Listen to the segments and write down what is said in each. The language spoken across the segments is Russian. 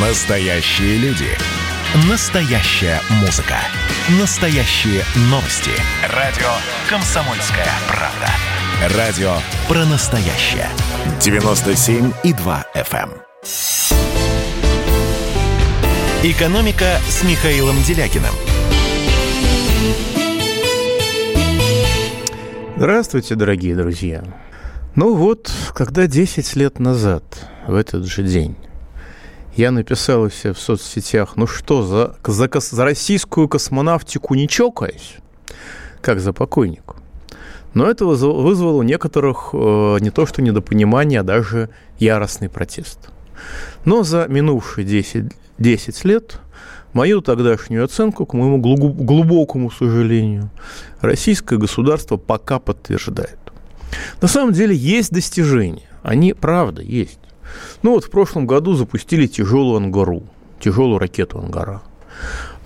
Настоящие люди. Настоящая музыка. Настоящие новости. Радио «Комсомольская правда». Радио про настоящее. 97,2 FM. эм. «Экономика» с Михаилом Делякиным. Здравствуйте, дорогие друзья. Ну вот, когда 10 лет назад, в этот же день, я написал у в соцсетях, ну что, за, за, за российскую космонавтику не чокаясь, как за покойнику. Но это вызв- вызвало у некоторых э, не то что недопонимание, а даже яростный протест. Но за минувшие 10, 10 лет мою тогдашнюю оценку, к моему глубокому сожалению, российское государство пока подтверждает. На самом деле есть достижения. Они, правда, есть. Ну вот в прошлом году запустили тяжелую ангару, тяжелую ракету ангара.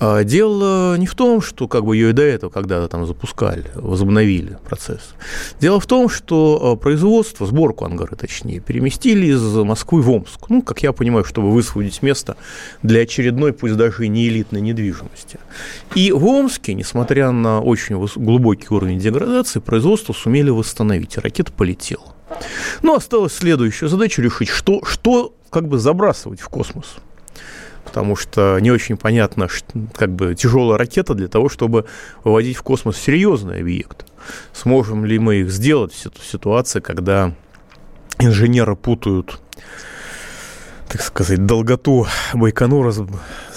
А Дело не в том, что как бы ее и до этого когда-то там запускали, возобновили процесс. Дело в том, что а, производство, сборку ангары точнее, переместили из Москвы в Омск. Ну, как я понимаю, чтобы высвободить место для очередной, пусть даже и не элитной недвижимости. И в Омске, несмотря на очень глубокий уровень деградации, производство сумели восстановить, и ракета полетела. Ну, осталась следующая задача решить, что, что как бы забрасывать в космос. Потому что не очень понятно, как бы тяжелая ракета для того, чтобы выводить в космос серьезный объект. Сможем ли мы их сделать в ситу- ситуации, когда инженеры путают, так сказать, долготу Байконура с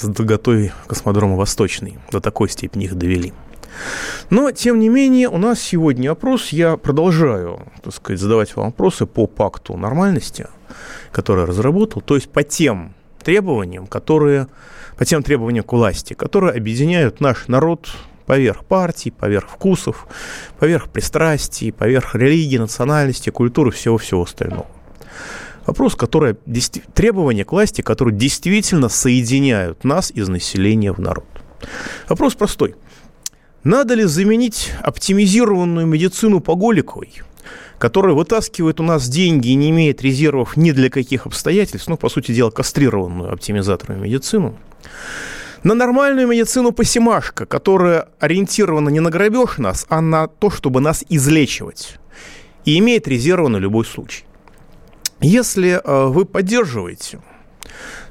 долготой космодрома Восточный. До такой степени их довели. Но, тем не менее, у нас сегодня опрос. Я продолжаю, так сказать, задавать вам вопросы по пакту нормальности, который разработал, то есть по тем требованиям, которые, по тем требованиям к власти, которые объединяют наш народ поверх партий, поверх вкусов, поверх пристрастий, поверх религии, национальности, культуры, всего-всего остального. Вопрос, действи- требования к власти, которые действительно соединяют нас из населения в народ. Вопрос простой. Надо ли заменить оптимизированную медицину по Голиковой, которая вытаскивает у нас деньги и не имеет резервов ни для каких обстоятельств, ну, по сути дела, кастрированную оптимизаторную медицину, на нормальную медицину по Семашко, которая ориентирована не на грабеж нас, а на то, чтобы нас излечивать, и имеет резервы на любой случай. Если э, вы поддерживаете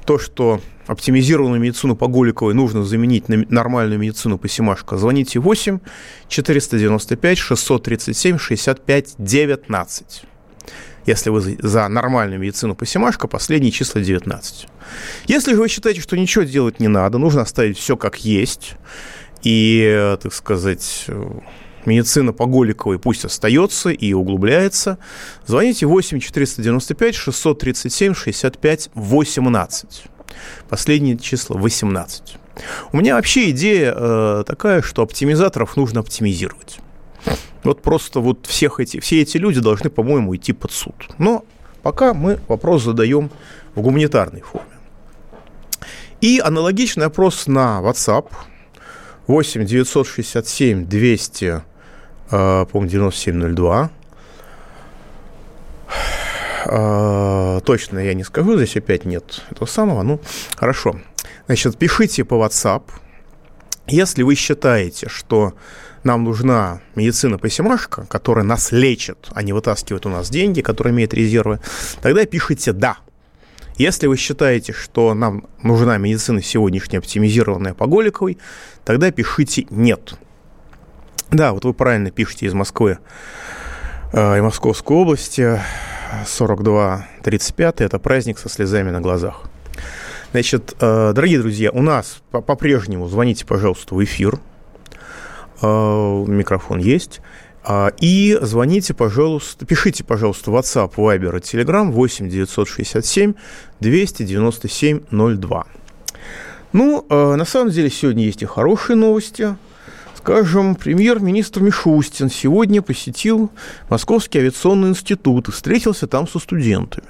то, что оптимизированную медицину по Голиковой нужно заменить на нормальную медицину по Семашко, звоните 8 495 637 65 19. Если вы за- нормальную медицину по Семашко, последние числа 19. Если же вы считаете, что ничего делать не надо, нужно оставить все как есть, и, э, так сказать, э, медицина по Голиковой пусть остается и углубляется, звоните 8 495 637 65 18. Последнее число 18. У меня вообще идея э, такая, что оптимизаторов нужно оптимизировать. Вот просто вот всех эти, все эти люди должны, по-моему, идти под суд. Но пока мы вопрос задаем в гуманитарной форме. И аналогичный опрос на WhatsApp 8 967 200, э, по-моему, 9702. Э, точно я не скажу, здесь опять нет этого самого. Ну, хорошо. Значит, пишите по WhatsApp. Если вы считаете, что нам нужна медицина по Семашко, которая нас лечит, а не вытаскивает у нас деньги, которая имеет резервы, тогда пишите «да». Если вы считаете, что нам нужна медицина сегодняшняя оптимизированная по Голиковой, тогда пишите «нет». Да, вот вы правильно пишете из Москвы э, и Московской области, 42-35, это праздник со слезами на глазах. Значит, э, дорогие друзья, у нас по- по-прежнему звоните, пожалуйста, в эфир. Э, Микрофон есть. И звоните, пожалуйста, пишите, пожалуйста, WhatsApp, Viber и Telegram 8 967 297 02. Ну, на самом деле, сегодня есть и хорошие новости. Скажем, премьер-министр Мишустин сегодня посетил Московский авиационный институт и встретился там со студентами.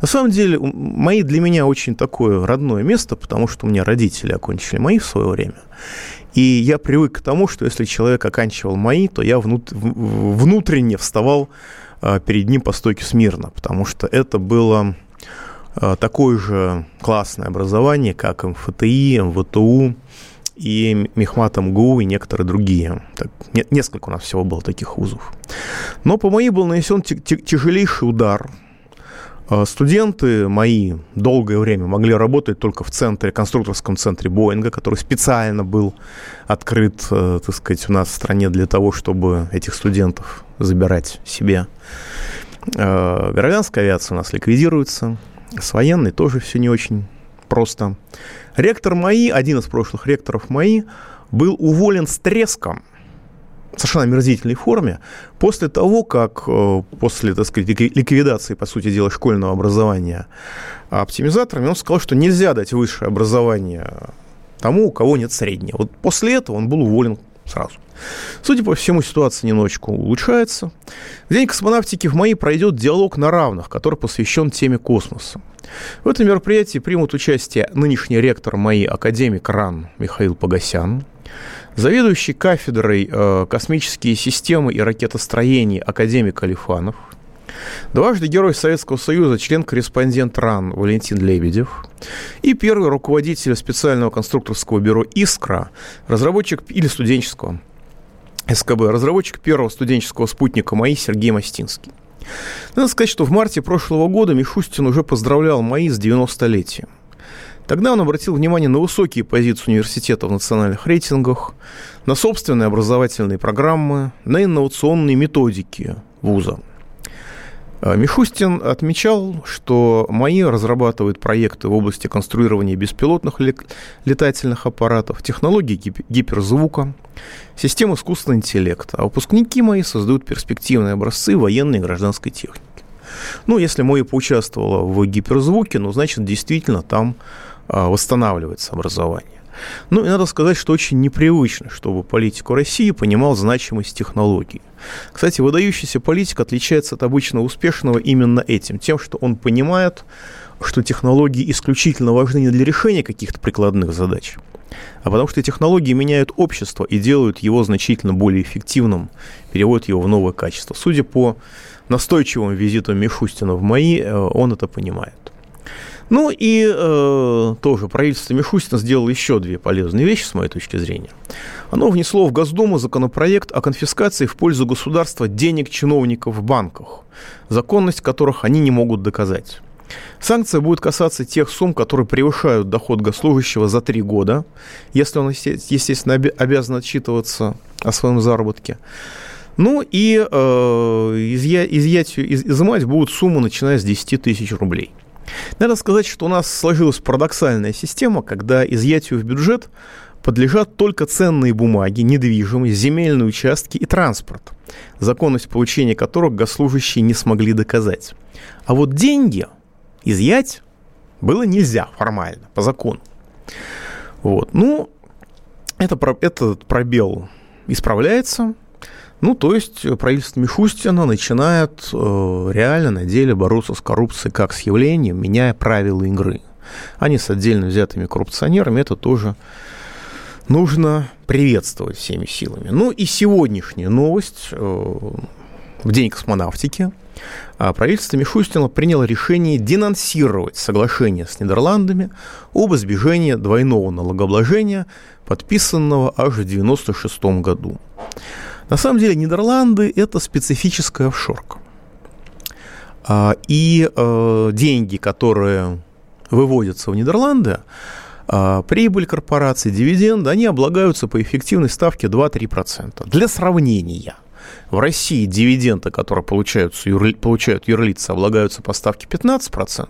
На самом деле, мои для меня очень такое родное место, потому что у меня родители окончили мои в свое время. И я привык к тому, что если человек оканчивал мои, то я внутренне вставал а, перед ним по стойке смирно, потому что это было э, такое же классное образование, как МФТИ, МВТУ и Мехмат МГУ и некоторые другие. Так, не, несколько у нас всего было таких вузов. Но по моей был нанесен тяжелейший удар – а студенты мои долгое время могли работать только в центре, конструкторском центре Боинга, который специально был открыт, э, так сказать, у нас в стране для того, чтобы этих студентов забирать себе. Э, гражданская авиация у нас ликвидируется, с военной тоже все не очень просто. Ректор МАИ, один из прошлых ректоров МАИ, был уволен с треском совершенно омерзительной форме, после того, как э, после, так сказать, ликвидации, по сути дела, школьного образования оптимизаторами, он сказал, что нельзя дать высшее образование тому, у кого нет среднего. Вот после этого он был уволен сразу. Судя по всему, ситуация немножечко улучшается. В День космонавтики в МАИ пройдет диалог на равных, который посвящен теме космоса. В этом мероприятии примут участие нынешний ректор МАИ, академик РАН Михаил Погосян, заведующий кафедрой э, космические системы и ракетостроения академик Алифанов, дважды Герой Советского Союза, член-корреспондент РАН Валентин Лебедев и первый руководитель специального конструкторского бюро «Искра», разработчик или студенческого СКБ, разработчик первого студенческого спутника МАИ Сергей Мастинский. Надо сказать, что в марте прошлого года Мишустин уже поздравлял МАИ с 90-летием. Тогда он обратил внимание на высокие позиции университета в национальных рейтингах, на собственные образовательные программы, на инновационные методики вуза. А, Мишустин отмечал, что МАИ разрабатывает проекты в области конструирования беспилотных летательных аппаратов, технологий гиперзвука, систем искусственного интеллекта, а выпускники МАИ создают перспективные образцы военной и гражданской техники. Ну, если МАИ поучаствовала в гиперзвуке, ну, значит, действительно там а, восстанавливается образование. Ну и надо сказать, что очень непривычно, чтобы политику России понимал значимость технологий. Кстати, выдающийся политик отличается от обычного успешного именно этим, тем, что он понимает, что технологии исключительно важны не для решения каких-то прикладных задач, а потому что технологии меняют общество и делают его значительно более эффективным, переводят его в новое качество. Судя по настойчивым визитам Мишустина в МАИ, э, он это понимает. Ну и э, тоже правительство Мишустина сделало еще две полезные вещи, с моей точки зрения. Оно внесло в Госдуму законопроект о конфискации в пользу государства денег чиновников в банках, законность которых они не могут доказать. Санкция будет касаться тех сумм, которые превышают доход госслужащего за три года, если он, естественно, обязан отчитываться о своем заработке. Ну и э, изъять, изымать будут сумму, начиная с 10 тысяч рублей. Надо сказать, что у нас сложилась парадоксальная система, когда изъятию в бюджет подлежат только ценные бумаги, недвижимость, земельные участки и транспорт, законность получения которых госслужащие не смогли доказать. А вот деньги изъять было нельзя формально, по закону. Вот. Ну, это, этот пробел исправляется. Ну, то есть э, правительство Мишустина начинает э, реально на деле бороться с коррупцией как с явлением, меняя правила игры. А не с отдельно взятыми коррупционерами. Это тоже нужно приветствовать всеми силами. Ну и сегодняшняя новость. Э, в День космонавтики а правительство Мишустина приняло решение денонсировать соглашение с Нидерландами об избежании двойного налогообложения, подписанного аж в 1996 году. На самом деле Нидерланды – это специфическая офшорка. А, и э, деньги, которые выводятся в Нидерланды, а, прибыль корпорации, дивиденды, они облагаются по эффективной ставке 2-3%. Для сравнения, в России дивиденды, которые получаются, получают юрлицы, облагаются по ставке 15%,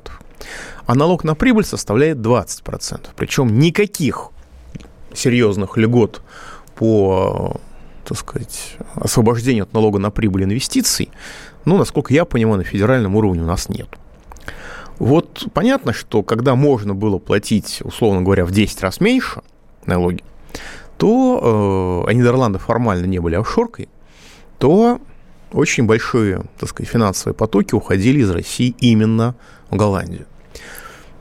а налог на прибыль составляет 20%. Причем никаких серьезных льгот по так сказать, освобождения от налога на прибыль инвестиций, ну, насколько я понимаю, на федеральном уровне у нас нет. Вот понятно, что когда можно было платить, условно говоря, в 10 раз меньше налоги, то, э, а Нидерланды формально не были офшоркой, то очень большие, так сказать, финансовые потоки уходили из России именно в Голландию.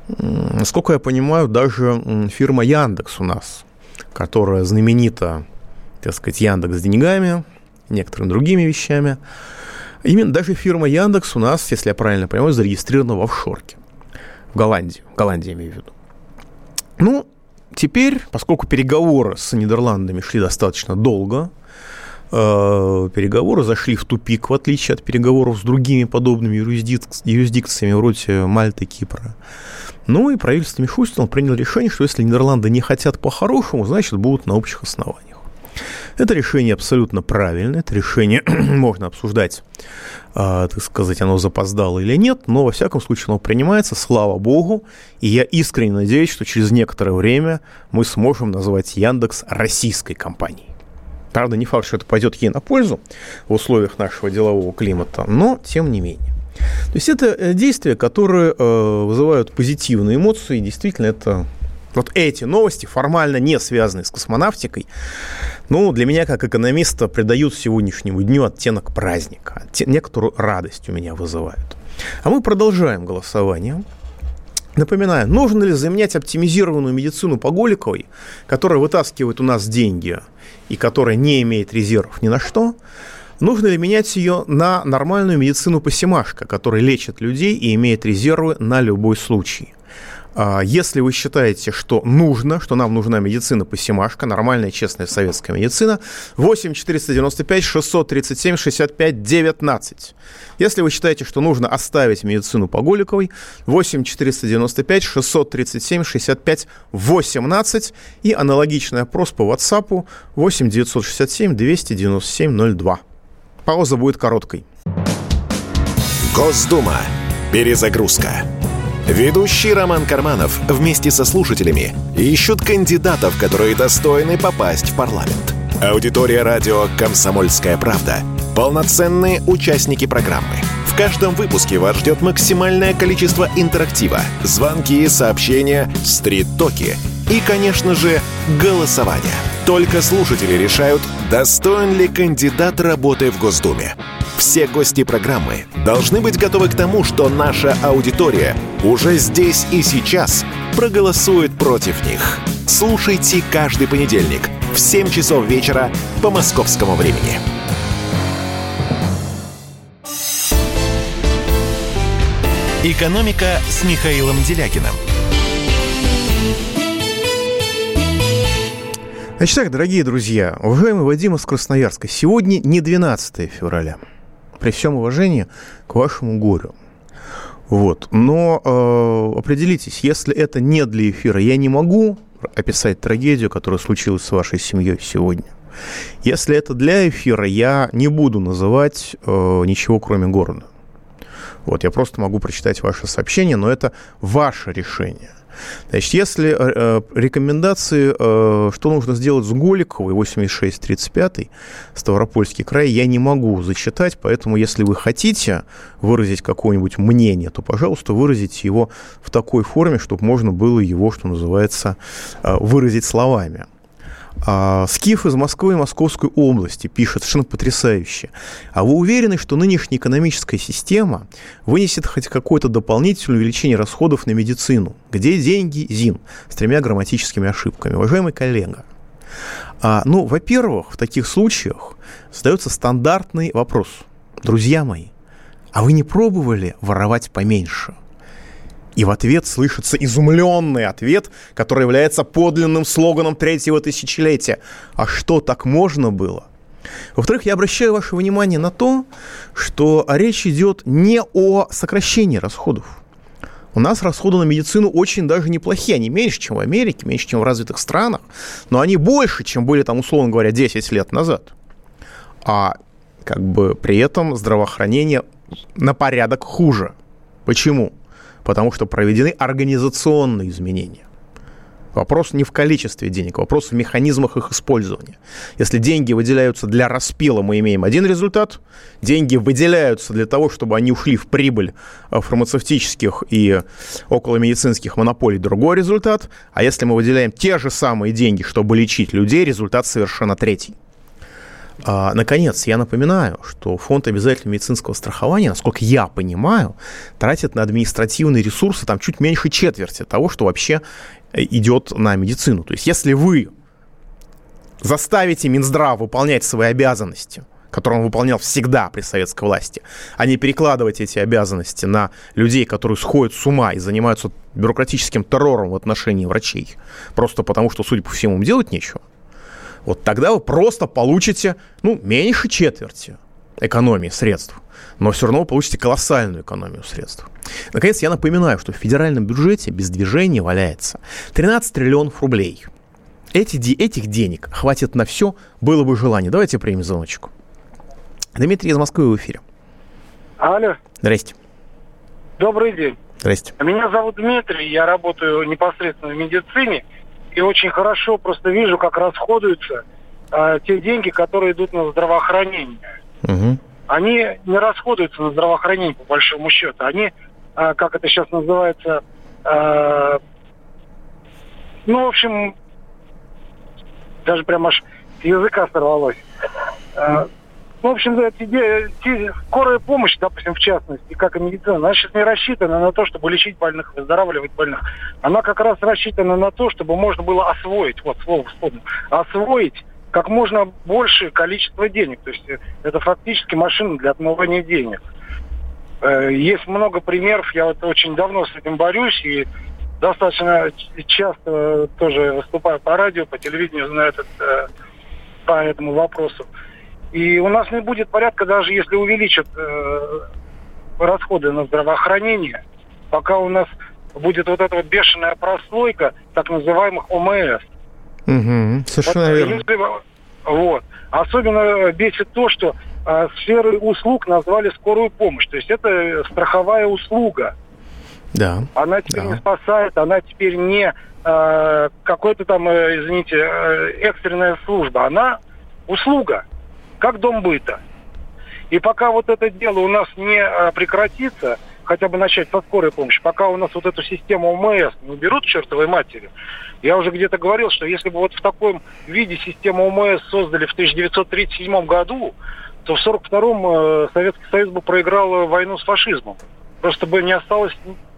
Насколько я понимаю, даже фирма Яндекс у нас, которая знаменита так сказать, Яндекс с деньгами, некоторыми другими вещами. Именно даже фирма Яндекс у нас, если я правильно понимаю, зарегистрирована в офшорке. в Голландии. В Голландии, имею в виду. Ну, теперь, поскольку переговоры с Нидерландами шли достаточно долго, э, переговоры зашли в тупик, в отличие от переговоров с другими подобными юрисдик- юрисдикциями вроде Мальты, Кипра. Ну и правительство Мишустина приняло решение, что если Нидерланды не хотят по-хорошему, значит, будут на общих основаниях. Это решение абсолютно правильное, это решение можно обсуждать, э, так сказать, оно запоздало или нет, но во всяком случае оно принимается, слава богу, и я искренне надеюсь, что через некоторое время мы сможем назвать Яндекс российской компанией. Правда, не факт, что это пойдет ей на пользу в условиях нашего делового климата, но тем не менее. То есть это э, действия, которые э, вызывают позитивные эмоции, и действительно это вот эти новости, формально не связанные с космонавтикой, ну, для меня, как экономиста, придают сегодняшнему дню оттенок праздника, некоторую радость у меня вызывают. А мы продолжаем голосование. Напоминаю, нужно ли заменять оптимизированную медицину по Голиковой, которая вытаскивает у нас деньги и которая не имеет резервов ни на что, нужно ли менять ее на нормальную медицину по Семашко, которая лечит людей и имеет резервы на любой случай. А, если вы считаете, что нужно, что нам нужна медицина по Симашко, нормальная, честная советская медицина, 8 495 637 65 19. Если вы считаете, что нужно оставить медицину по Голиковой, 8 495 637 65 18 и аналогичный опрос по WhatsApp 8 967 297 02. Пауза будет короткой. Госдума. Перезагрузка. Ведущий Роман Карманов вместе со слушателями ищут кандидатов, которые достойны попасть в парламент. Аудитория радио «Комсомольская правда» — полноценные участники программы. В каждом выпуске вас ждет максимальное количество интерактива, звонки, сообщения, стрит-токи и, конечно же, голосование. Только слушатели решают, достоин ли кандидат работы в Госдуме. Все гости программы должны быть готовы к тому, что наша аудитория уже здесь и сейчас проголосует против них. Слушайте каждый понедельник в 7 часов вечера по московскому времени. «Экономика» с Михаилом Делякиным. Значит так, дорогие друзья, уважаемый Вадим из Красноярска, сегодня не 12 февраля при всем уважении к вашему горю. Вот. Но э, определитесь, если это не для эфира, я не могу описать трагедию, которая случилась с вашей семьей сегодня. Если это для эфира, я не буду называть э, ничего, кроме города. Вот, я просто могу прочитать ваше сообщение, но это ваше решение. Значит, если э, э, рекомендации, э, что нужно сделать с Голиковой, 86-35, Ставропольский край, я не могу зачитать, поэтому если вы хотите выразить какое-нибудь мнение, то, пожалуйста, выразите его в такой форме, чтобы можно было его, что называется, э, выразить словами. А, Скиф из Москвы и Московской области пишет совершенно потрясающе. А вы уверены, что нынешняя экономическая система вынесет хоть какое-то дополнительное увеличение расходов на медицину? Где деньги, ЗИН? С тремя грамматическими ошибками. Уважаемый коллега, а, ну, во-первых, в таких случаях задается стандартный вопрос. Друзья мои, а вы не пробовали воровать поменьше? И в ответ слышится изумленный ответ, который является подлинным слоганом третьего тысячелетия. А что, так можно было? Во-вторых, я обращаю ваше внимание на то, что речь идет не о сокращении расходов. У нас расходы на медицину очень даже неплохие. Они меньше, чем в Америке, меньше, чем в развитых странах, но они больше, чем были там, условно говоря, 10 лет назад. А как бы при этом здравоохранение на порядок хуже. Почему? Потому что проведены организационные изменения. Вопрос не в количестве денег, вопрос в механизмах их использования. Если деньги выделяются для распила, мы имеем один результат. Деньги выделяются для того, чтобы они ушли в прибыль э, фармацевтических и околомедицинских монополий, другой результат. А если мы выделяем те же самые деньги, чтобы лечить людей, результат совершенно третий. А, наконец, я напоминаю, что фонд обязательного медицинского страхования, насколько я понимаю, тратит на административные ресурсы там чуть меньше четверти того, что вообще э, идет на медицину. То есть, если вы заставите Минздрав выполнять свои обязанности, который он выполнял всегда при советской власти, а не перекладывать эти обязанности на людей, которые сходят с ума и занимаются бюрократическим террором в отношении врачей, просто потому что, судя по всему, им делать нечего, вот тогда вы просто получите, ну, меньше четверти экономии средств, но все равно вы получите колоссальную экономию средств. Наконец, я напоминаю, что в федеральном бюджете без движения валяется 13 триллионов рублей. Эти, этих денег хватит на все, было бы желание. Давайте примем звоночку. Дмитрий из Москвы в эфире. Алло. Здрасте. Добрый день. Здрасте. Меня зовут Дмитрий, я работаю непосредственно в медицине и очень хорошо просто вижу, как расходуются э, те деньги, которые идут на здравоохранение. Угу. Они не расходуются на здравоохранение, по большому счету. Они, э, как это сейчас называется, э, ну, в общем, даже прям аж с языка сорвалось. Э, в общем, скорая помощь, допустим, в частности, как и медицина, она сейчас не рассчитана на то, чтобы лечить больных, выздоравливать больных. Она как раз рассчитана на то, чтобы можно было освоить, вот слово вспомнил, освоить как можно большее количество денег. То есть э, это фактически машина для отмывания денег. Э, есть много примеров, я вот очень давно с этим борюсь и достаточно часто тоже выступаю по радио, по телевидению, знаю этот, э, по этому вопросу. И у нас не будет порядка, даже если увеличат э, расходы на здравоохранение, пока у нас будет вот эта вот бешеная прослойка так называемых ОМС. Угу, совершенно вот, верно. Если, вот. Особенно бесит то, что э, сферы услуг назвали скорую помощь. То есть это страховая услуга. Да. Она теперь да. не спасает, она теперь не э, какой-то там, э, извините, э, экстренная служба. Она услуга как дом быта. И пока вот это дело у нас не а, прекратится, хотя бы начать со скорой помощи, пока у нас вот эту систему ОМС не уберут чертовой матери, я уже где-то говорил, что если бы вот в таком виде систему ОМС создали в 1937 году, то в 1942-м э, Советский Союз бы проиграл войну с фашизмом. Просто бы не осталось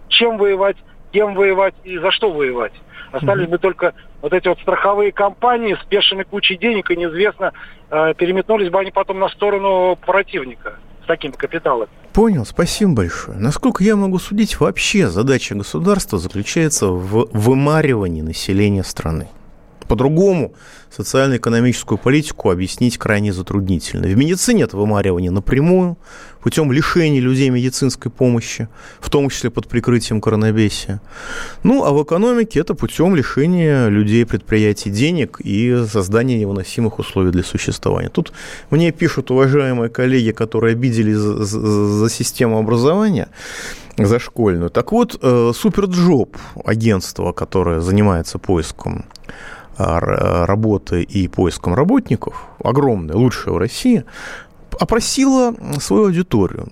чем воевать, кем воевать и за что воевать. Остались бы только вот эти вот страховые компании с бешеной кучей денег, и неизвестно, э, переметнулись бы они потом на сторону противника с таким капиталом. Понял, спасибо большое. Насколько я могу судить, вообще задача государства заключается в вымаривании населения страны. По-другому социально-экономическую политику объяснить крайне затруднительно. В медицине это вымаривание напрямую, путем лишения людей медицинской помощи, в том числе под прикрытием коронавируса. Ну, а в экономике это путем лишения людей предприятий денег и создания невыносимых условий для существования. Тут мне пишут уважаемые коллеги, которые обиделись за, за, за систему образования, за школьную. Так вот, э, SuperJob, агентство, которое занимается поиском работы и поиском работников, огромная, лучшая в России, опросила свою аудиторию.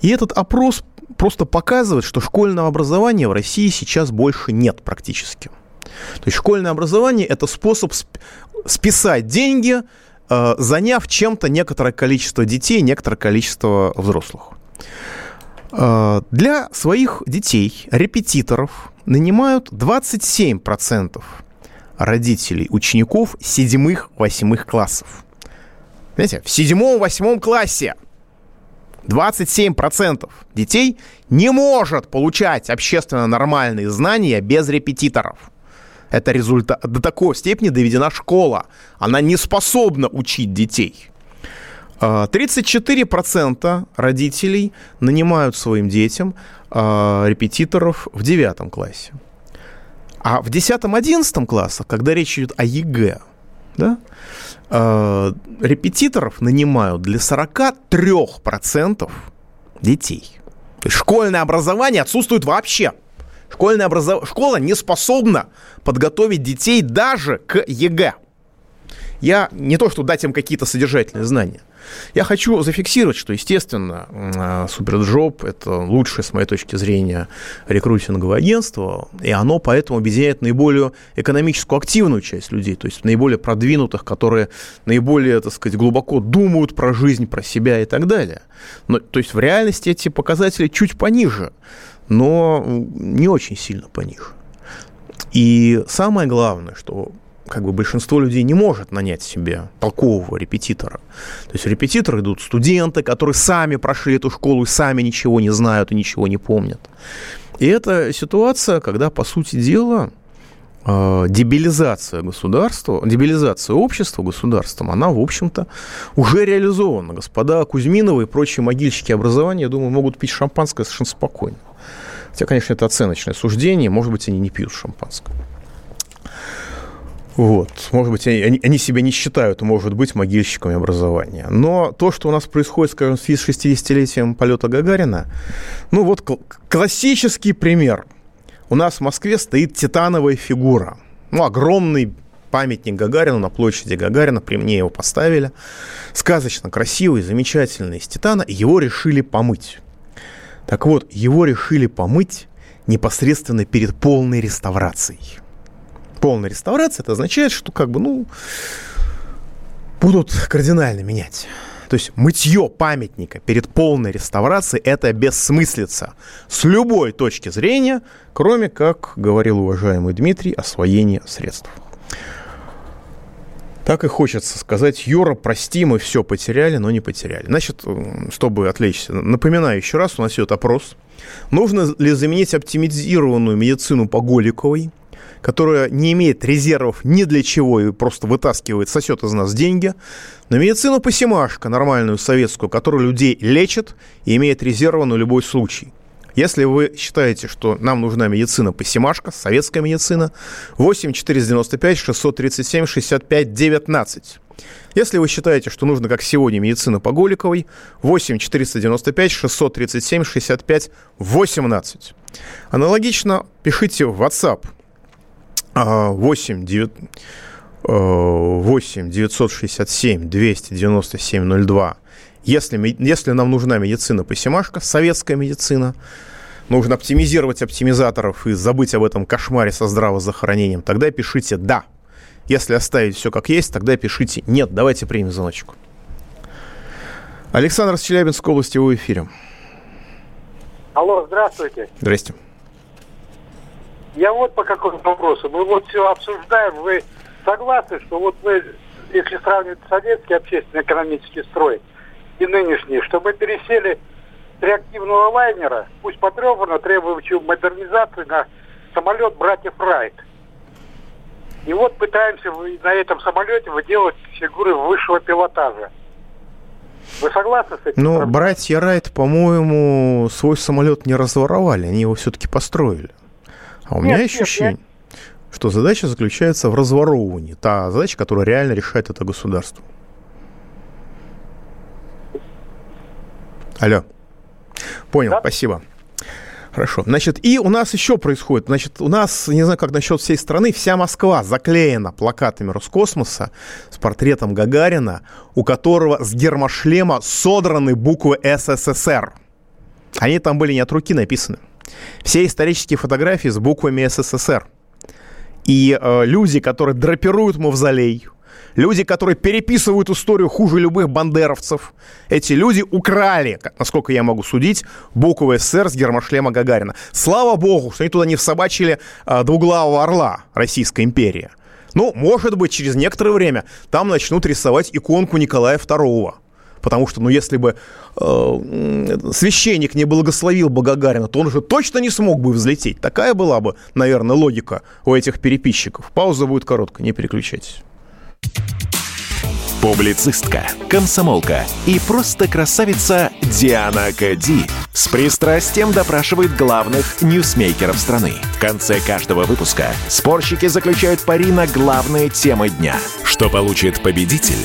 И этот опрос просто показывает, что школьного образования в России сейчас больше нет практически. То есть школьное образование – это способ списать деньги, а, заняв чем-то некоторое количество детей, некоторое количество взрослых. А, для своих детей, репетиторов, нанимают 27% родителей учеников седьмых-восьмых классов. Понимаете, в седьмом-восьмом классе 27% детей не может получать общественно нормальные знания без репетиторов. Это результат... До такой степени доведена школа. Она не способна учить детей. 34% а, родителей нанимают своим детям а, репетиторов в девятом классе. А в 10-11 классах, когда речь идет о ЕГЭ, да, э, репетиторов нанимают для 43% детей. То школьное образование отсутствует вообще. Школьное образов... Школа не способна подготовить детей даже к ЕГЭ. Я не то, что дать им какие-то содержательные знания. Я хочу зафиксировать, что, естественно, а, Суперджоп – это лучшее, с моей точки зрения, рекрутинговое агентство, и оно поэтому объединяет наиболее экономическую активную часть людей, то есть наиболее продвинутых, которые наиболее, так сказать, глубоко думают про жизнь, про себя и так далее. Но, то есть в реальности эти показатели чуть пониже, но не очень сильно пониже. И самое главное, что как бы большинство людей не может нанять себе толкового репетитора. То есть репетиторы идут студенты, которые сами прошли эту школу и сами ничего не знают и ничего не помнят. И это ситуация, когда, по сути дела, э, дебилизация государства, дебилизация общества государством, она, в общем-то, уже реализована. Господа Кузьминовы и прочие могильщики образования, я думаю, могут пить шампанское совершенно спокойно. Хотя, конечно, это оценочное суждение, может быть, они не пьют шампанское. Вот. Может быть, они, они себя не считают, может быть, могильщиками образования. Но то, что у нас происходит, скажем, в связи с 60-летием полета Гагарина, ну вот классический пример. У нас в Москве стоит титановая фигура. Ну, огромный памятник Гагарину на площади Гагарина, при мне его поставили. Сказочно красивый, замечательный, из титана. Его решили помыть. Так вот, его решили помыть непосредственно перед полной реставрацией полная реставрация, это означает, что как бы, ну, будут кардинально менять. То есть мытье памятника перед полной реставрацией – это бессмыслица с любой точки зрения, кроме, как говорил уважаемый Дмитрий, освоения средств. Так и хочется сказать, Юра, прости, мы все потеряли, но не потеряли. Значит, чтобы отвлечься, напоминаю еще раз, у нас идет опрос. Нужно ли заменить оптимизированную медицину по Голиковой – которая не имеет резервов ни для чего и просто вытаскивает, сосет из нас деньги, на медицину посимашка, нормальную советскую, которая людей лечит и имеет резервы на любой случай. Если вы считаете, что нам нужна медицина посимашка, советская медицина, 8 495 637 65 19. Если вы считаете, что нужно, как сегодня, медицина по Голиковой, 8 495 637 65 18. Аналогично пишите в WhatsApp 8, 9, 8 967 297 02. Если, если нам нужна медицина посимашка, советская медицина, нужно оптимизировать оптимизаторов и забыть об этом кошмаре со здравоохранением, тогда пишите «да». Если оставить все как есть, тогда пишите «нет». Давайте примем звоночку. Александр с Челябинской области, в эфире. Алло, здравствуйте. Здрасте. Я вот по какому вопросу. Мы вот все обсуждаем. Вы согласны, что вот мы, если сравнивать советский общественно-экономический строй и нынешний, что мы пересели с реактивного лайнера, пусть потребовано, требующего модернизации, на самолет братьев Райт. И вот пытаемся на этом самолете выделать фигуры высшего пилотажа. Вы согласны с этим? Ну, братья Райт, по-моему, свой самолет не разворовали, они его все-таки построили. А у нет, меня ощущение, нет, нет. что задача заключается в разворовывании. Та задача, которая реально решает это государство. Алло. Понял, да? спасибо. Хорошо. Значит, и у нас еще происходит. Значит, у нас, не знаю, как насчет всей страны, вся Москва заклеена плакатами Роскосмоса с портретом Гагарина, у которого с гермошлема содраны буквы СССР. Они там были не от руки написаны. Все исторические фотографии с буквами СССР. И э, люди, которые драпируют мавзолей, люди, которые переписывают историю хуже любых бандеровцев, эти люди украли, насколько я могу судить, буквы СССР с гермошлема Гагарина. Слава богу, что они туда не всобачили э, двуглавого орла Российской империи. Ну, может быть, через некоторое время там начнут рисовать иконку Николая II. Потому что, ну, если бы э, священник не благословил бы Гагарина, то он же точно не смог бы взлететь. Такая была бы, наверное, логика у этих переписчиков. Пауза будет короткая, не переключайтесь. Публицистка, комсомолка и просто красавица Диана Кади с пристрастием допрашивает главных ньюсмейкеров страны. В конце каждого выпуска спорщики заключают пари на главные темы дня. Что получит победитель?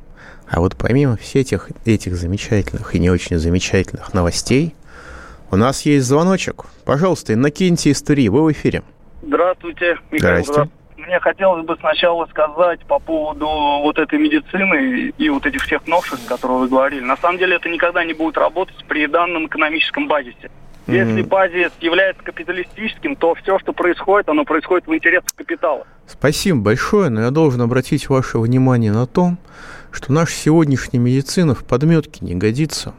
а вот помимо всех этих, этих замечательных и не очень замечательных новостей, у нас есть звоночек. Пожалуйста, накиньте истории, вы в эфире. Здравствуйте, Михаил. Здрасте. мне хотелось бы сначала сказать по поводу вот этой медицины и вот этих всех новшеств, которые вы говорили. На самом деле это никогда не будет работать при данном экономическом базисе. Если базис является капиталистическим, то все, что происходит, оно происходит в интересах капитала. Спасибо большое, но я должен обратить ваше внимание на то, что наша сегодняшняя медицина в подметке не годится,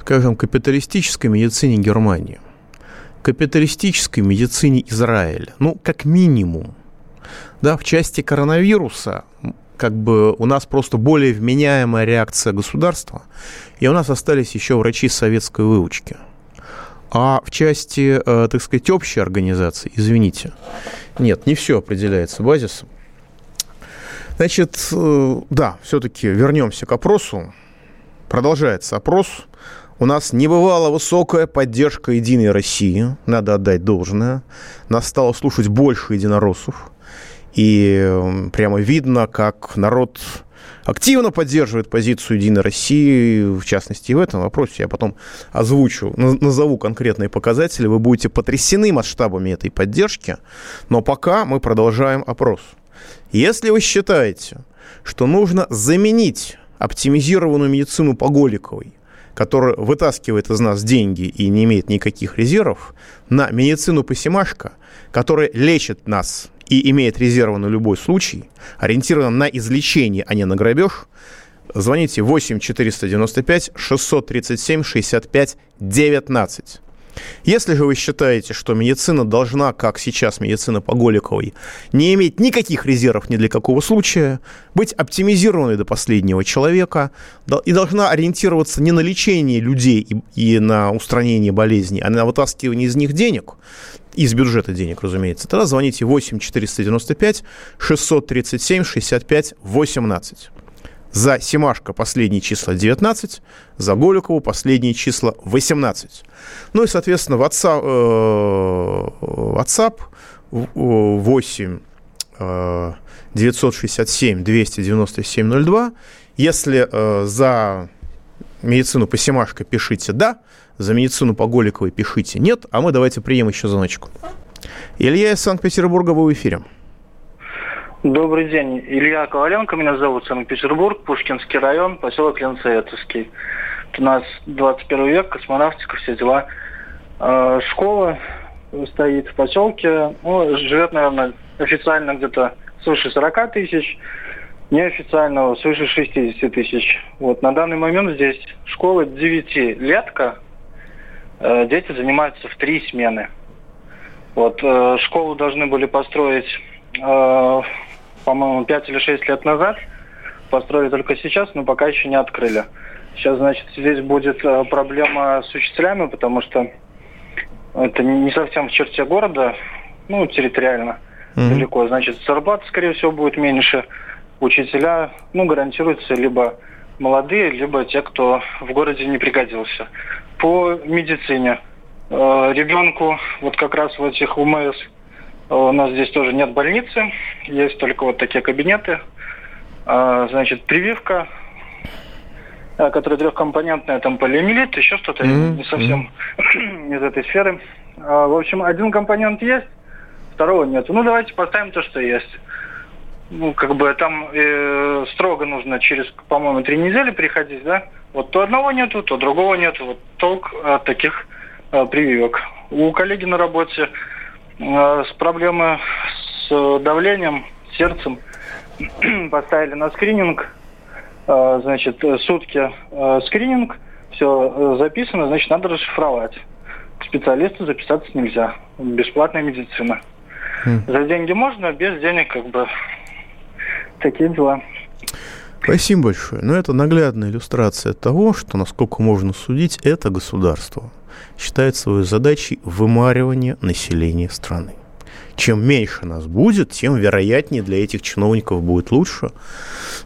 скажем, капиталистической медицине Германии, капиталистической медицине Израиля, ну, как минимум. Да, в части коронавируса как бы у нас просто более вменяемая реакция государства, и у нас остались еще врачи советской выучки – а в части, э, так сказать, общей организации, извините, нет, не все определяется базисом. Значит, э, да, все-таки вернемся к опросу. Продолжается опрос. У нас не бывала высокая поддержка «Единой России», надо отдать должное. Нас стало слушать больше единороссов. И прямо видно, как народ активно поддерживает позицию Единой России, в частности, в этом вопросе. Я потом озвучу, назову конкретные показатели. Вы будете потрясены масштабами этой поддержки. Но пока мы продолжаем опрос. Если вы считаете, что нужно заменить оптимизированную медицину по Голиковой, которая вытаскивает из нас деньги и не имеет никаких резервов, на медицину Посимашко, которая лечит нас и имеет резервы на любой случай, ориентирована на излечение, а не на грабеж, звоните 8 495 637 65 19. Если же вы считаете, что медицина должна, как сейчас медицина по Голиковой, не иметь никаких резервов ни для какого случая, быть оптимизированной до последнего человека и должна ориентироваться не на лечение людей и, на устранение болезней, а на вытаскивание из них денег, из бюджета денег, разумеется, тогда звоните 8 495 637 65 18. За Симашко последние числа 19, за Голикову последние числа 18. Ну и, соответственно, WhatsApp, э, WhatsApp 8 967 297 02. Если э, за медицину по Симашко пишите «да», за медицину по Голиковой пишите «нет», а мы давайте примем еще звоночку. Илья из Санкт-Петербурга, вы в эфире. Добрый день. Илья Коваленко, меня зовут Санкт-Петербург, Пушкинский район, поселок Ленцеетовский. У нас 21 век, космонавтика, все дела. А, школа стоит в поселке, ну, живет, наверное, официально где-то свыше 40 тысяч, неофициально свыше 60 тысяч. Вот на данный момент здесь школа 9-летка, Э, дети занимаются в три смены. Вот э, школу должны были построить, э, по-моему, пять или шесть лет назад. Построили только сейчас, но пока еще не открыли. Сейчас, значит, здесь будет проблема с учителями, потому что это не совсем в черте города, ну, территориально mm-hmm. далеко. Значит, зарплата, скорее всего, будет меньше. Учителя, ну, гарантируются либо молодые, либо те, кто в городе не пригодился по медицине. Э, ребенку вот как раз в этих УМС э, у нас здесь тоже нет больницы, есть только вот такие кабинеты. Э, значит, прививка, которая трехкомпонентная, там полиомиелит, еще что-то, mm-hmm. не совсем mm-hmm. из этой сферы. В общем, один компонент есть, второго нет. Ну, давайте поставим то, что есть. Ну, как бы там э, строго нужно через, по-моему, три недели приходить, да? Вот то одного нету, то другого нету. Вот толк от таких э, прививок. У коллеги на работе э, с проблемой с давлением, сердцем поставили на скрининг, э, значит, сутки э, скрининг, все э, записано, значит, надо расшифровать. К специалисту записаться нельзя. Бесплатная медицина. Mm. За деньги можно, без денег как бы такие дела. Спасибо большое. Но это наглядная иллюстрация того, что, насколько можно судить, это государство считает свою задачей вымаривание населения страны. Чем меньше нас будет, тем вероятнее для этих чиновников будет лучше.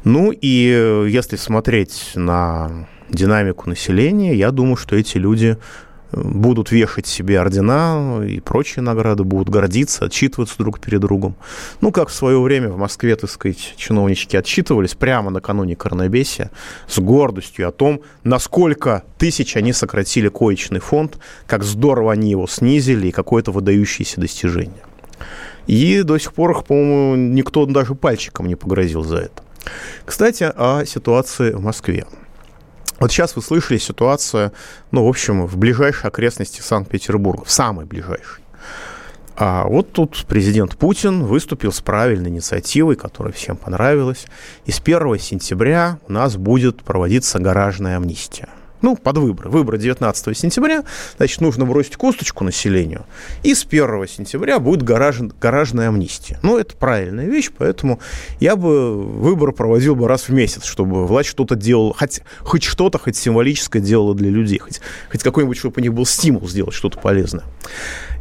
Ну и э, если смотреть на динамику населения, я думаю, что эти люди будут вешать себе ордена и прочие награды, будут гордиться, отчитываться друг перед другом. Ну, как в свое время в Москве, так сказать, чиновнички отчитывались прямо накануне коронабесия с гордостью о том, насколько тысяч они сократили коечный фонд, как здорово они его снизили и какое-то выдающееся достижение. И до сих пор, по-моему, никто даже пальчиком не погрозил за это. Кстати, о ситуации в Москве. Вот сейчас вы слышали ситуацию, ну, в общем, в ближайшей окрестности Санкт-Петербурга, в самой ближайшей. А вот тут президент Путин выступил с правильной инициативой, которая всем понравилась. И с 1 сентября у нас будет проводиться гаражная амнистия ну, под выборы. Выборы 19 сентября, значит, нужно бросить косточку населению, и с 1 сентября будет гараж, гаражная амнистия. Ну, это правильная вещь, поэтому я бы выборы проводил бы раз в месяц, чтобы власть что-то делала, хоть, хоть что-то, хоть символическое делала для людей, хоть, хоть какой-нибудь, чтобы у них был стимул сделать что-то полезное.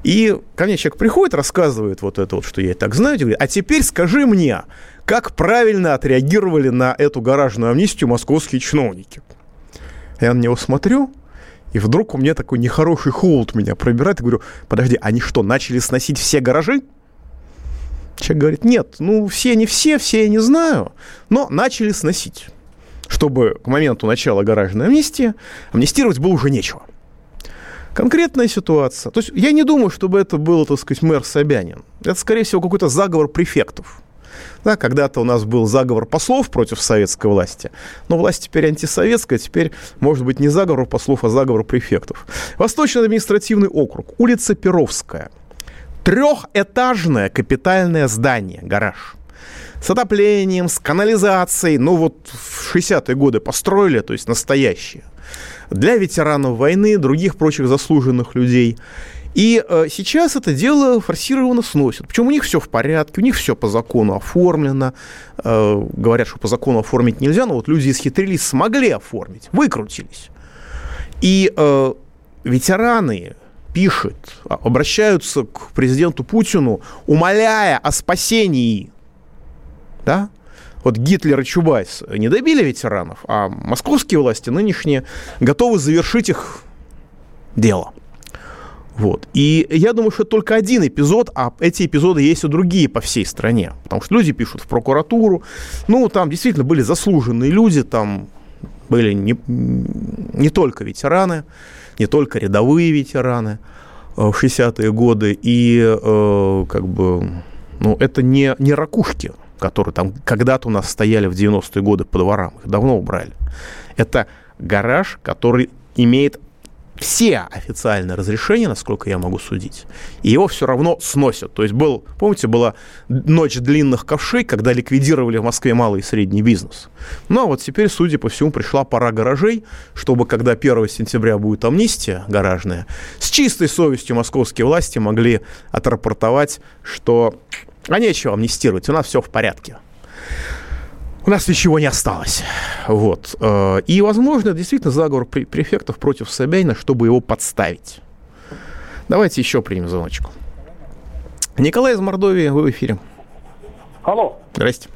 И ко мне человек приходит, рассказывает вот это вот, что я и так знаю, и говорит, а теперь скажи мне, как правильно отреагировали на эту гаражную амнистию московские чиновники? Я на него смотрю, и вдруг у меня такой нехороший холод меня пробирает. И говорю, подожди, они что, начали сносить все гаражи? Человек говорит, нет, ну все не все, все я не знаю, но начали сносить. Чтобы к моменту начала гаражной амнистии амнистировать было уже нечего. Конкретная ситуация. То есть я не думаю, чтобы это был, так сказать, мэр Собянин. Это, скорее всего, какой-то заговор префектов. Да, когда-то у нас был заговор послов против советской власти, но власть теперь антисоветская, теперь может быть не заговор послов, а заговор префектов. Восточный административный округ, улица Перовская. Трехэтажное капитальное здание, гараж с отоплением, с канализацией, ну вот в 60-е годы построили, то есть настоящие, для ветеранов войны, других прочих заслуженных людей. И э, сейчас это дело форсированно сносят. Причем у них все в порядке, у них все по закону оформлено. Э, говорят, что по закону оформить нельзя, но вот люди исхитрились, смогли оформить, выкрутились. И э, ветераны пишут, а, обращаются к президенту Путину, умоляя о спасении. Да? Вот Гитлер и Чубайс не добили ветеранов, а московские власти нынешние готовы завершить их дело. Вот. И я думаю, что это только один эпизод, а эти эпизоды есть и другие по всей стране. Потому что люди пишут в прокуратуру. Ну, там действительно были заслуженные люди, там были не, не только ветераны, не только рядовые ветераны э, в 60-е годы. И э, как бы, ну, это не, не ракушки, которые там когда-то у нас стояли в 90-е годы по дворам. Их давно убрали. Это гараж, который имеет все официальные разрешения, насколько я могу судить, и его все равно сносят. То есть был, помните, была ночь длинных ковшей, когда ликвидировали в Москве малый и средний бизнес. Ну а вот теперь, судя по всему, пришла пора гаражей, чтобы когда 1 сентября будет амнистия гаражная, с чистой совестью московские власти могли отрапортовать, что а нечего амнистировать, у нас все в порядке у нас ничего не осталось. Вот. Э, и, возможно, действительно заговор префектов против Собянина, чтобы его подставить. Давайте еще примем звоночку. Николай из Мордовии, вы в эфире. Алло. Здрасте.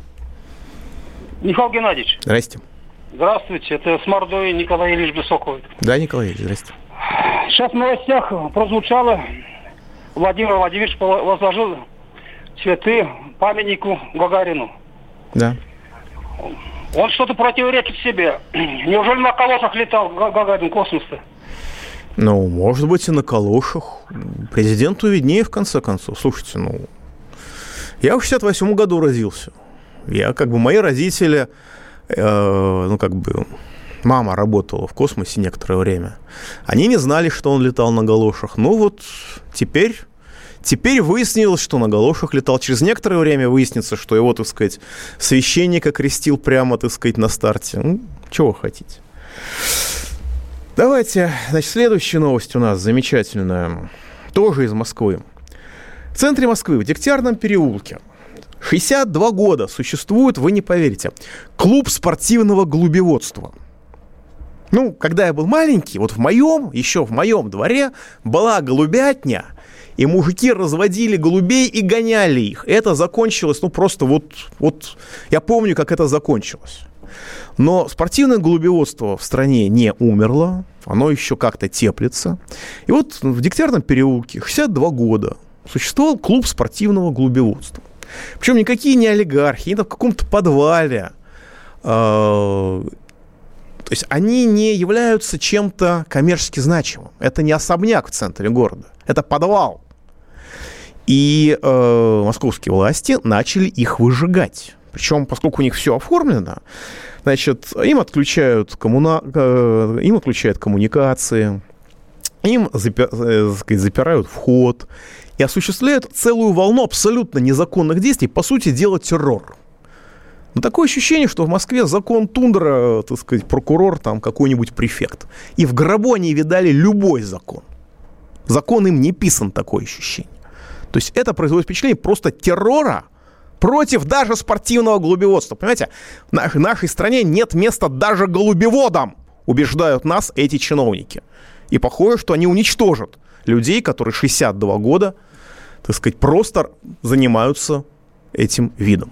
Михаил Геннадьевич. Здрасте. Здравствуйте, это с Мордовии Николай Ильич Бесоков. Да, Николай Ильич, здрасте. Сейчас в новостях прозвучало, Владимир Владимирович возложил цветы памятнику Гагарину. Да. Он что-то противоречит себе. Неужели на колосах летал Гагарин космос-то? Ну, может быть, и на калошах. Президенту виднее, в конце концов. Слушайте, ну, я в 68 году родился. Я, как бы, мои родители, э, ну, как бы, мама работала в космосе некоторое время. Они не знали, что он летал на галошах. Ну, вот теперь Теперь выяснилось, что на галошах летал. Через некоторое время выяснится, что его, так сказать, священник окрестил прямо, так сказать, на старте. Ну, чего хотите. Давайте, значит, следующая новость у нас замечательная. Тоже из Москвы. В центре Москвы, в Дегтярном переулке, 62 года существует, вы не поверите, клуб спортивного глубеводства. Ну, когда я был маленький, вот в моем, еще в моем дворе была голубятня – и мужики разводили голубей и гоняли их. Это закончилось, ну, просто вот, вот я помню, как это закончилось. Но спортивное голубеводство в стране не умерло, оно еще как-то теплится. И вот в Дегтярном переулке 62 года существовал клуб спортивного голубеводства. Причем никакие не олигархи, не в каком-то подвале. То есть они не являются чем-то коммерчески значимым. Это не особняк в центре города, это подвал. И э, московские власти начали их выжигать. Причем, поскольку у них все оформлено, значит, им отключают, коммуна... Э, им отключают коммуникации, им запи... Э, запирают вход и осуществляют целую волну абсолютно незаконных действий, по сути дела террор. Но такое ощущение, что в Москве закон тундра, так сказать, прокурор, там какой-нибудь префект. И в гробу они видали любой закон. Закон им не писан, такое ощущение. То есть это производит впечатление просто террора против даже спортивного голубеводства. Понимаете, в нашей стране нет места даже голубеводам, убеждают нас эти чиновники. И похоже, что они уничтожат людей, которые 62 года, так сказать, просто занимаются этим видом.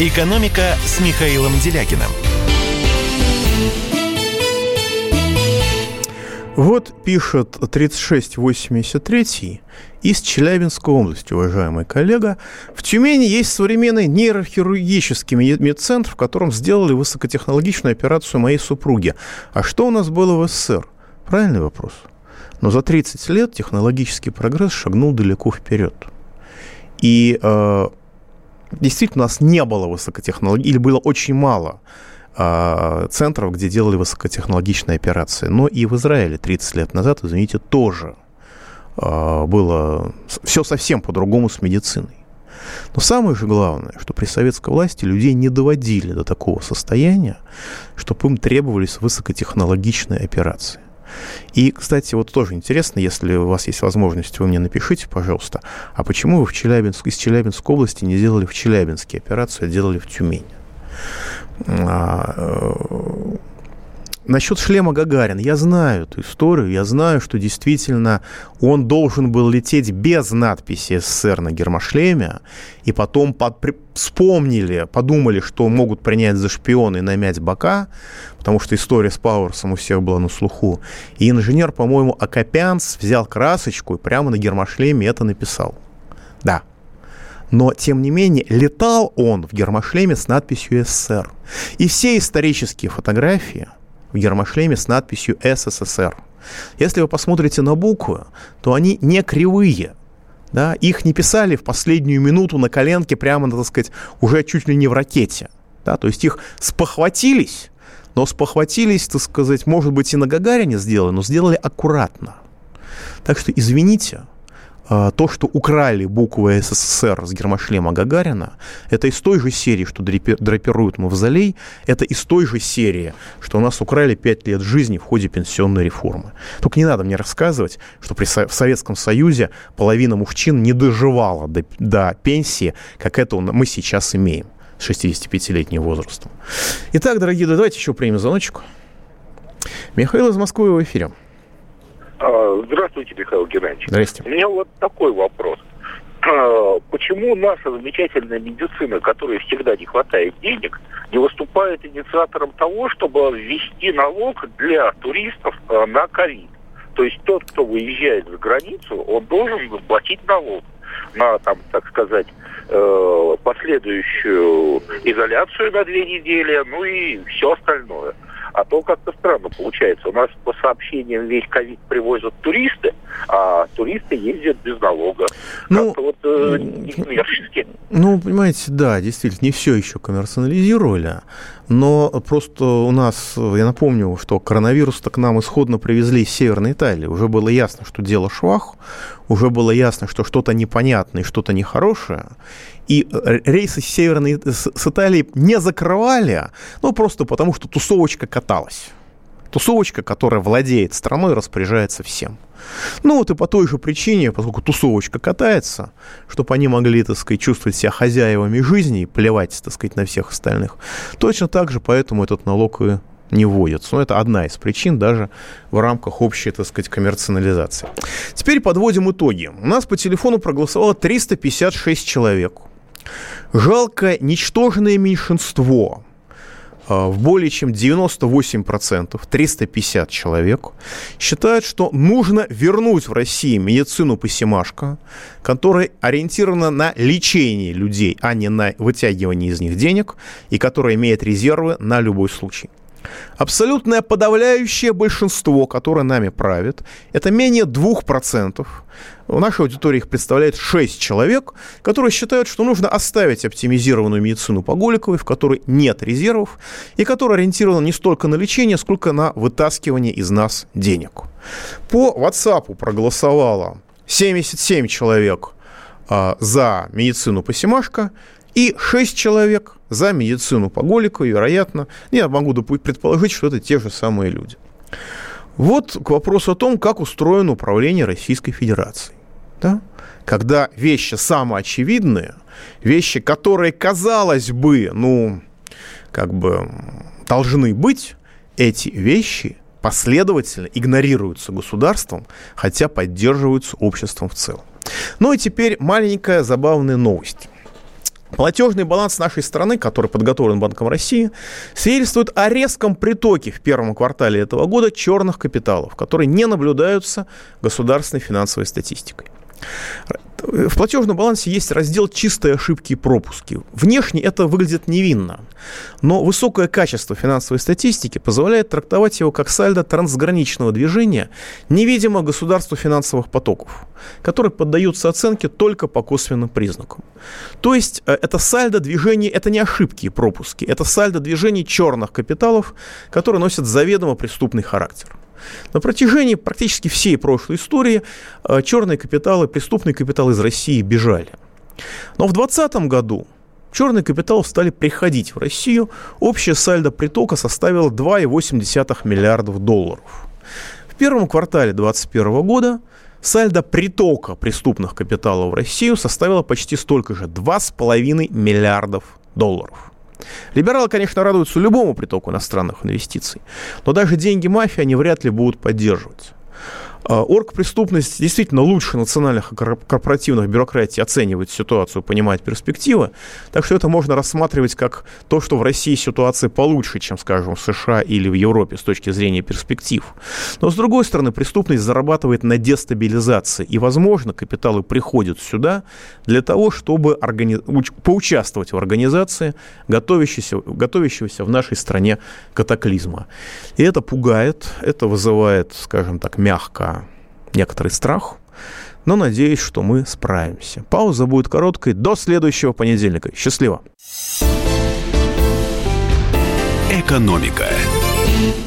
«Экономика» с Михаилом Делякиным. Вот пишет 3683 из Челябинской области, уважаемый коллега. В Тюмени есть современный нейрохирургический медцентр, в котором сделали высокотехнологичную операцию моей супруги. А что у нас было в СССР? Правильный вопрос. Но за 30 лет технологический прогресс шагнул далеко вперед. И э, действительно у нас не было высокотехнологичного, или было очень мало э, центров, где делали высокотехнологичные операции. Но и в Израиле 30 лет назад, извините, тоже э, было все совсем по-другому с медициной. Но самое же главное, что при советской власти людей не доводили до такого состояния, чтобы им требовались высокотехнологичные операции. И, кстати, вот тоже интересно, если у вас есть возможность, вы мне напишите, пожалуйста, а почему вы в Челябинск, из Челябинской области не делали в Челябинске операцию, а делали в Тюмени? Насчет шлема Гагарин. Я знаю эту историю. Я знаю, что действительно он должен был лететь без надписи СССР на гермошлеме. И потом под, вспомнили, подумали, что могут принять за шпиона и намять бока, потому что история с Пауэрсом у всех была на слуху. И инженер, по-моему, Акопянц взял красочку и прямо на гермошлеме это написал. Да. Но, тем не менее, летал он в гермошлеме с надписью СССР. И все исторические фотографии – в гермошлеме с надписью «СССР». Если вы посмотрите на буквы, то они не кривые. Да? Их не писали в последнюю минуту на коленке прямо, так сказать, уже чуть ли не в ракете. Да? То есть их спохватились, но спохватились, так сказать, может быть, и на Гагарине сделали, но сделали аккуратно. Так что, извините, то, что украли буквы СССР с гермошлема Гагарина, это из той же серии, что драпируют мавзолей, это из той же серии, что у нас украли пять лет жизни в ходе пенсионной реформы. Только не надо мне рассказывать, что при, в Советском Союзе половина мужчин не доживала до, до пенсии, как это мы сейчас имеем с 65-летним возрастом. Итак, дорогие, давайте еще примем звоночек. Михаил из Москвы в эфире. А, здравствуйте, Михаил Геннадьевич. Здравствуйте. У меня вот такой вопрос. А, почему наша замечательная медицина, которой всегда не хватает денег, не выступает инициатором того, чтобы ввести налог для туристов а, на ковид? То есть тот, кто выезжает за границу, он должен платить налог на, там, так сказать, э, последующую изоляцию на две недели, ну и все остальное. А то как-то странно получается. У нас по сообщениям весь ковид привозят туристы, а туристы ездят без налога. Ну, вот э, некоммерчески. Ну, понимаете, да, действительно, не все еще коммерциализировали, но просто у нас, я напомню, что коронавирус-то к нам исходно привезли из Северной Италии. Уже было ясно, что дело швах, уже было ясно, что что-то непонятное что-то нехорошее. И э, рейсы с Северной с, с Италии не закрывали, ну, просто потому что тусовочка каталась. Тусовочка, которая владеет страной, распоряжается всем. Ну вот и по той же причине, поскольку тусовочка катается, чтобы они могли, так сказать, чувствовать себя хозяевами жизни и плевать, так сказать, на всех остальных, точно так же поэтому этот налог и не вводится. Но это одна из причин даже в рамках общей, так сказать, коммерциализации. Теперь подводим итоги. У нас по телефону проголосовало 356 человек. Жалко ничтожное меньшинство в более чем 98%, 350 человек, считают, что нужно вернуть в России медицину посимашка, которая ориентирована на лечение людей, а не на вытягивание из них денег, и которая имеет резервы на любой случай. Абсолютное подавляющее большинство, которое нами правит, это менее 2%. В нашей аудитории их представляет 6 человек, которые считают, что нужно оставить оптимизированную медицину по Голиковой, в которой нет резервов, и которая ориентирована не столько на лечение, сколько на вытаскивание из нас денег. По WhatsApp проголосовало 77 человек а, за медицину Посимашка и 6 человек за медицину по Голику, вероятно, я могу предположить, что это те же самые люди. Вот к вопросу о том, как устроено управление Российской Федерацией. Да? Когда вещи самоочевидные, вещи, которые, казалось бы, ну, как бы должны быть, эти вещи последовательно игнорируются государством, хотя поддерживаются обществом в целом. Ну и теперь маленькая забавная новость. Платежный баланс нашей страны, который подготовлен Банком России, свидетельствует о резком притоке в первом квартале этого года черных капиталов, которые не наблюдаются государственной финансовой статистикой. В платежном балансе есть раздел «Чистые ошибки и пропуски». Внешне это выглядит невинно, но высокое качество финансовой статистики позволяет трактовать его как сальдо трансграничного движения невидимо государству финансовых потоков, которые поддаются оценке только по косвенным признакам. То есть э, это сальдо движений, это не ошибки и пропуски, это сальдо движений черных капиталов, которые носят заведомо преступный характер. На протяжении практически всей прошлой истории э, черные капиталы, преступные капиталы из России бежали. Но в 2020 году черные капиталы стали приходить в Россию. Общая сальдо притока составила 2,8 миллиардов долларов. В первом квартале 2021 года сальдо притока преступных капиталов в Россию составило почти столько же – 2,5 миллиардов долларов. Либералы, конечно, радуются любому притоку иностранных инвестиций, но даже деньги мафии они вряд ли будут поддерживать. А, оргпреступность действительно лучше национальных корпоративных бюрократий оценивает ситуацию, понимает перспективы. Так что это можно рассматривать как то, что в России ситуация получше, чем, скажем, в США или в Европе с точки зрения перспектив. Но, с другой стороны, преступность зарабатывает на дестабилизации. И, возможно, капиталы приходят сюда для того, чтобы органи... поучаствовать в организации готовящегося, готовящегося в нашей стране катаклизма. И это пугает, это вызывает, скажем так, мягко некоторый страх, но надеюсь, что мы справимся. Пауза будет короткой до следующего понедельника. Счастливо! Экономика.